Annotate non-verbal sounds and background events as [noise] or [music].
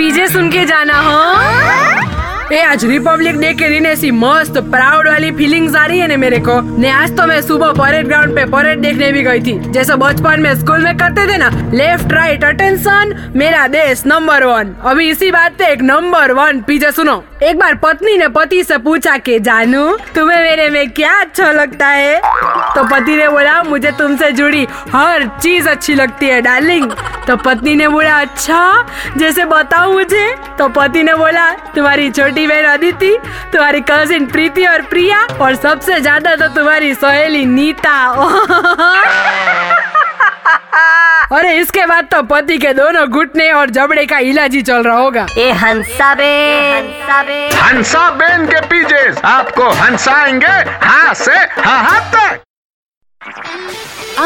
PJ सुन के जाना, हो? ए, आज रिपब्लिक डे के दिन ऐसी मस्त प्राउड वाली फीलिंग्स आ रही है ना मेरे को। ने, आज तो मैं सुबह परेड ग्राउंड पे परेड देखने भी गई थी। जैसे बचपन में स्कूल में करते थे ना लेफ़्ट राइट अटेंशन मेरा देश नंबर वन अभी इसी बात पे एक नंबर वन पीछे सुनो। एक बार पत्नी ने पति से पूछा कि, जानू, तुम्हें मेरे में क्या अच्छा लगता है? तो पति ने बोला, मुझे तुमसे जुड़ी हर चीज़ अच्छी लगती है डार्लिंग तो पत्नी ने बोला अच्छा जैसे बताओ मुझे। तो पति ने बोला तुम्हारी छोटी बहन अदिति तुम्हारी कजिन प्रीति और प्रिया और सबसे ज़्यादा तो तुम्हारी सहेली नीता। [laughs] अरे इसके बाद तो पति के दोनों घुटने और जबड़े का इलाज ही चल रहा होगा। ए हंसा बे हंसा बेन। के पीछे आपको हंसाएँगे हाँ से हाँ तक।